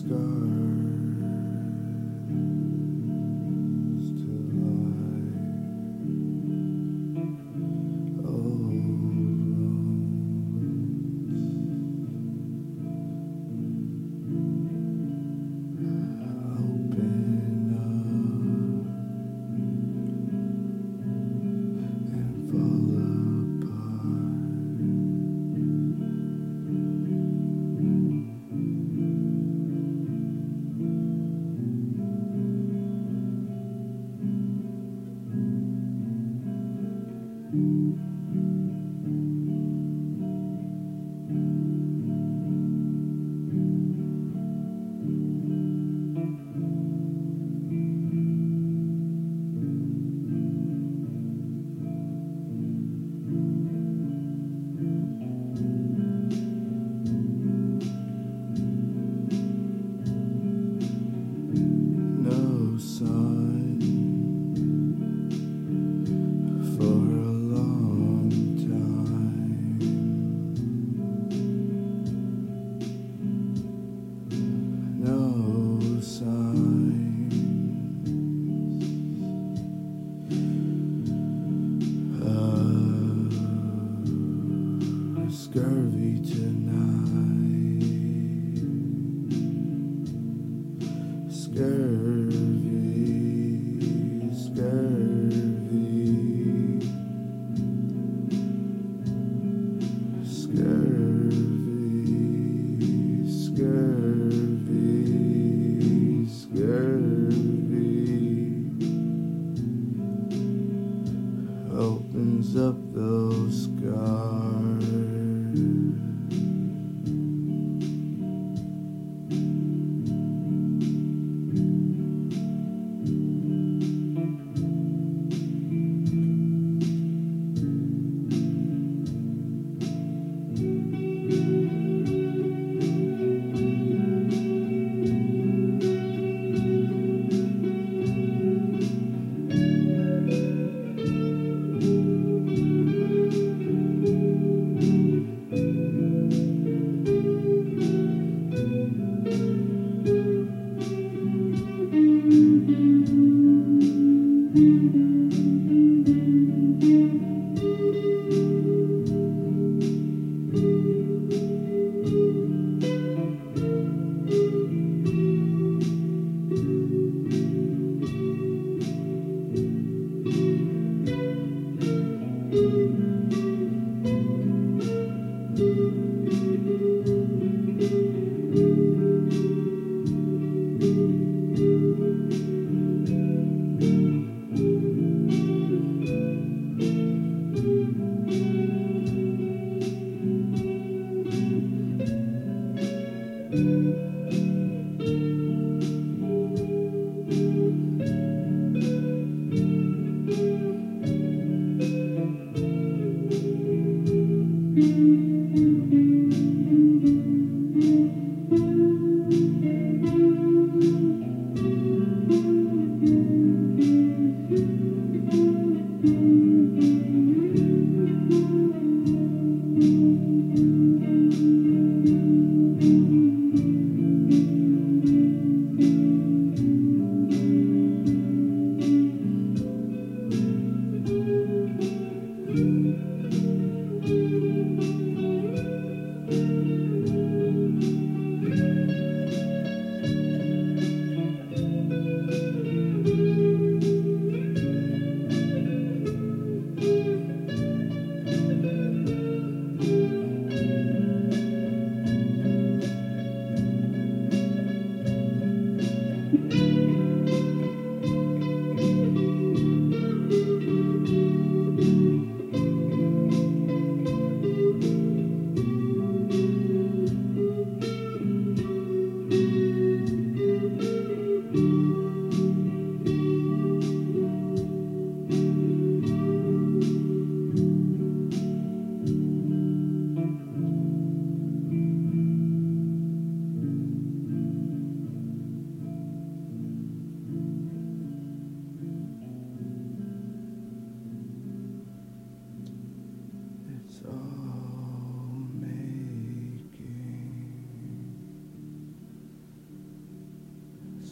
sky. Scurvy,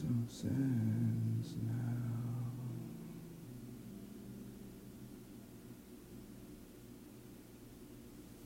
some sense now.